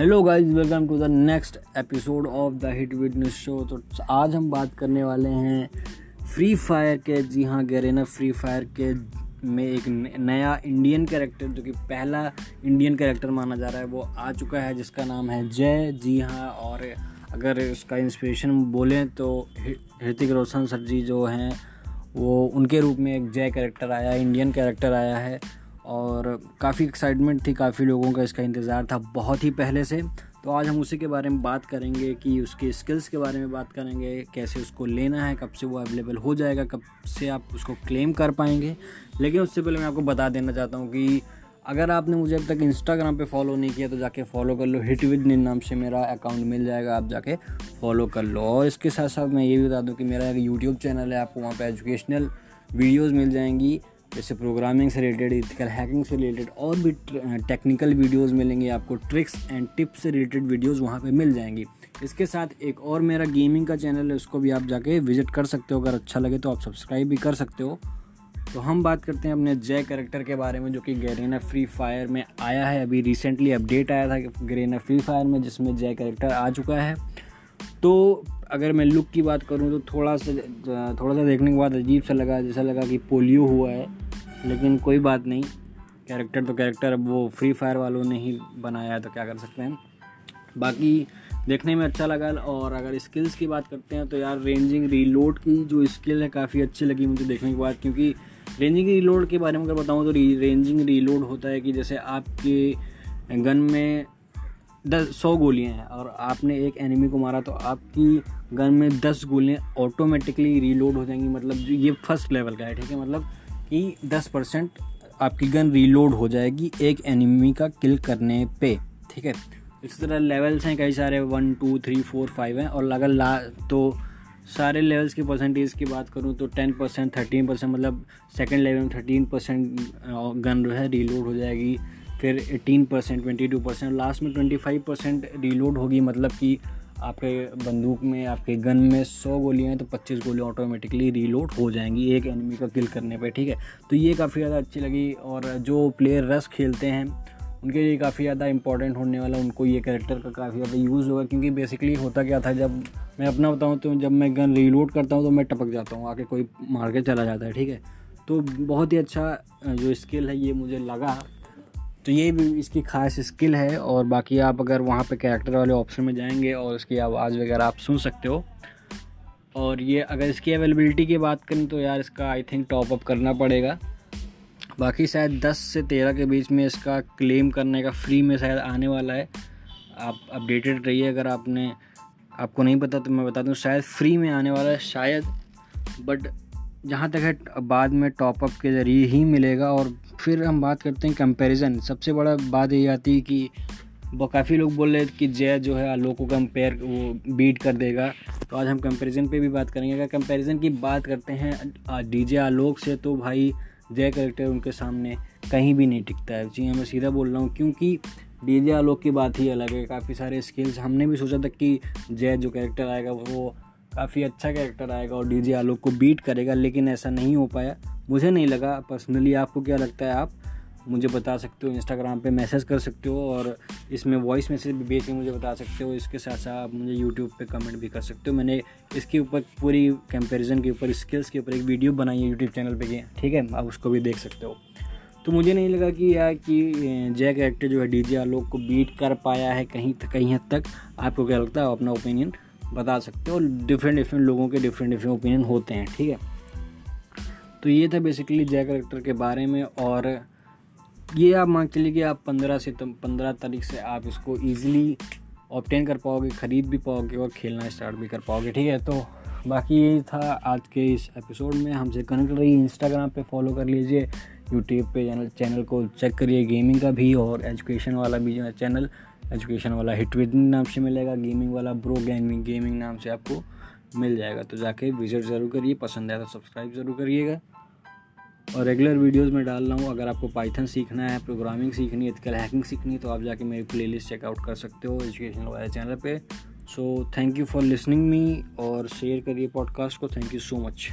Hello guys welcome to the next episode of the hit witness show तो आज हम बात करने वाले हैं फ्री फायर के। जी हाँ गैरेना फ्री फायर के में एक नया इंडियन कैरेक्टर जो कि पहला इंडियन कैरेक्टर माना जा रहा है, वो आ चुका है, जिसका नाम है जय। जी हाँ और अगर इसका इंस्पिरेशन बोलें तो ऋतिक रोशन सर जी जो हैं, वो उनके रूप में एक जय कैरेक्टर आया इंडियन कैरेक्टर आया है। और काफ़ी एक्साइटमेंट थी काफ़ी लोगों का इसका इंतज़ार था बहुत ही पहले से। तो आज हम उसी के बारे में बात करेंगे कि उसके स्किल्स के बारे में बात करेंगे, कैसे उसको लेना है, कब से वो अवेलेबल हो जाएगा, कब से आप उसको क्लेम कर पाएँगे। लेकिन उससे पहले मैं आपको बता देना चाहता हूँ कि अगर आपने मुझे अब तक इंस्टाग्राम पे फॉलो नहीं किया तो जाके फॉलो कर लो। हिट विद निन नाम से मेरा अकाउंट मिल जाएगा, आप जाके फॉलो कर लो। और इसके साथ साथ मैं ये भी बता दूँ कि मेरा एक यूट्यूब चैनल है, आपको वहाँ पर एजुकेशनल वीडियोज़ मिल जाएँगी। जैसे प्रोग्रामिंग से रिलेटेड इथिकल हैकिंग से रिलेटेड और भी टेक्निकल वीडियोस मिलेंगे, आपको ट्रिक्स एंड टिप्स से रिलेटेड वीडियोस वहाँ पे मिल जाएँगी। इसके साथ एक और मेरा गेमिंग का चैनल है, उसको भी आप जाके विज़िट कर सकते हो, अगर अच्छा लगे तो आप सब्सक्राइब भी कर सकते हो। तो हम बात करते हैं अपने जय करेक्टर के बारे में, जो कि गरेना फ्री फायर में आया है। अभी रिसेंटली अपडेट आया था गरेना फ्री फायर में, जिसमें जय करेक्टर आ चुका है। तो अगर मैं लुक की बात करूँ तो थोड़ा सा थोड़ा सा देखने के बाद अजीब सा लगा, जैसा लगा कि पोलियो हुआ है, लेकिन कोई बात नहीं। कैरेक्टर तो कैरेक्टर, अब वो फ्री फायर वालों ने ही बनाया है तो क्या कर सकते हैं। बाकी देखने में अच्छा लगा, और अगर स्किल्स की बात करते हैं तो यार रेंजिंग रीलोड की जो स्किल है, काफ़ी अच्छी लगी मुझे देखने के बाद, क्योंकि रेंजिंग रीलोड के बारे में अगर बताऊँ तो रेंजिंग रीलोड होता है कि जैसे आपके गन में दस, सौ गोलियाँ हैं और आपने एक एनिमी को मारा तो आपकी गन में दस गोलियाँ ऑटोमेटिकली रीलोड हो जाएँगी। मतलब ये फ़र्स्ट लेवल का है, ठीक है? मतलब कि 10 परसेंट आपकी गन रीलोड हो जाएगी एक एनिमी का किल करने पे, ठीक है? इस तरह लेवल्स हैं कई सारे one two three four five हैं। और अगर ला तो सारे लेवल्स की परसेंटेज की बात करूँ तो टेन परसेंट थर्टीन परसेंट मतलब सेकेंड लेवल में थर्टीन परसेंट गन जो है रीलोड हो जाएगी। फिर eighteen percent, twenty two percent last में ट्वेंटी फाइव परसेंट रीलोड होगी मतलब कि आपके बंदूक में, आपके गन में सौ गोलियाँ हैं तो पच्चीस गोलियाँ ऑटोमेटिकली रीलोड हो जाएँगी, एक एनिमी का किल करने पे, ठीक है? तो ये काफ़ी ज़्यादा अच्छी लगी, और जो प्लेयर रस खेलते हैं, उनके लिए काफ़ी ज़्यादा इंपॉर्टेंट होने वाला, उनको ये कैरेक्टर का काफ़ी ज़्यादा यूज़ होगा, क्योंकि बेसिकली होता क्या था, जब मैं अपना बताऊँ तो जब मैं गन रीलोड करता हूँ तो मैं टपक जाता हूँ आके कोई मार के चला जाता है, ठीक है? तो बहुत ही अच्छा जो स्किल है, ये मुझे लगा तो ये भी इसकी खास स्किल है और बाकी आप अगर वहाँ पे कैरेक्टर वाले ऑप्शन में जाएँगे और उसकी आवाज़ वगैरह आप सुन सकते हो। और ये अगर इसकी अवेलेबिलिटी की बात करें तो यार इसका आई थिंक टॉप अप करना पड़ेगा। बाकी शायद 10 से 13 के बीच में इसका क्लेम करने का फ्री में शायद आने वाला है। आप अपडेटेड रहिए अगर आपने, आपको नहीं पता तो मैं बता दूँ, शायद फ्री में आने वाला है शायद बट जहाँ तक है बाद में टॉपअप के ज़रिए ही मिलेगा और फिर हम बात करते हैं कंपैरिजन सबसे बड़ा बात ये आती है कि वो काफ़ी लोग बोल रहे हैं कि जय जो है आलोक को कंपेयर वो बीट कर देगा। तो आज हम कंपैरिजन पे भी बात करेंगे। अगर कंपैरिजन की बात करते हैं डीजे आलोक से तो भाई जय करेक्टर उनके सामने कहीं भी नहीं टिकता है। जी, मैं सीधा बोल रहा हूँ, क्योंकि डीजे आलोक की बात ही अलग है। काफ़ी सारे स्किल्स हमने भी सोचा था कि जय जो कैरेक्टर आएगा, वो काफ़ी अच्छा कैरेक्टर आएगा और डीजे आलोक को बीट करेगा, लेकिन ऐसा नहीं हो पाया। मुझे नहीं लगा पर्सनली आपको क्या लगता है आप? मुझे बता सकते हो इंस्टाग्राम पे मैसेज कर सकते हो और इसमें वॉइस मैसेज भी भेज के मुझे बता सकते हो। इसके साथ साथ आप मुझे यूट्यूब पे कमेंट भी कर सकते हो। मैंने इसके ऊपर पूरी कंपैरिजन के ऊपर स्किल्स के ऊपर एक वीडियो बनाई है यूट्यूब चैनल पे ठीक है, आप उसको भी देख सकते हो। तो मुझे नहीं लगा कि यार कि जय कैरेक्टर जो है डी जे आलोक को बीट कर पाया है कहीं कहीं हद तक। आपको क्या लगता है? अपना ओपिनियन बता सकते हो। डिफरेंट डिफरेंट लोगों के डिफरेंट डिफरेंट ओपिनियन होते हैं, ठीक है? तो ये था बेसिकली जय करेक्टर के बारे में और ये आप मान कि आप पंद्रह से पंद्रह तारीख से आप इसको ईजिली ऑप्टेन कर पाओगे, ख़रीद भी पाओगे और खेलना स्टार्ट भी कर पाओगे, ठीक है? तो बाकी यही था आज के इस एपिसोड में। हमसे कनेक्ट रहिए इंस्टाग्राम पे फॉलो कर लीजिए। यूट्यूब पे चैनल चैनल को चेक करिए गेमिंग का भी और एजुकेशन वाला भी जो है चैनल एजुकेशन वाला हिट विद नाम से मिलेगा गेमिंग वाला ब्रो गेमिंग गेमिंग नाम से आपको मिल जाएगा। तो जाके विज़िट ज़रूर करिए, पसंद आया तो सब्सक्राइब ज़रूर करिएगा। और रेगुलर वीडियोस में डाल रहा हूँ, अगर आपको पाइथन सीखना है प्रोग्रामिंग सीखनी है एथिकल हैकिंग सीखनी है तो आप जाके मेरी प्लेलिस्ट चेकआउट कर सकते हो एजुकेशन वाले चैनल पे। So thank you for listening me और शेयर करिए पॉडकास्ट को। Thank you so much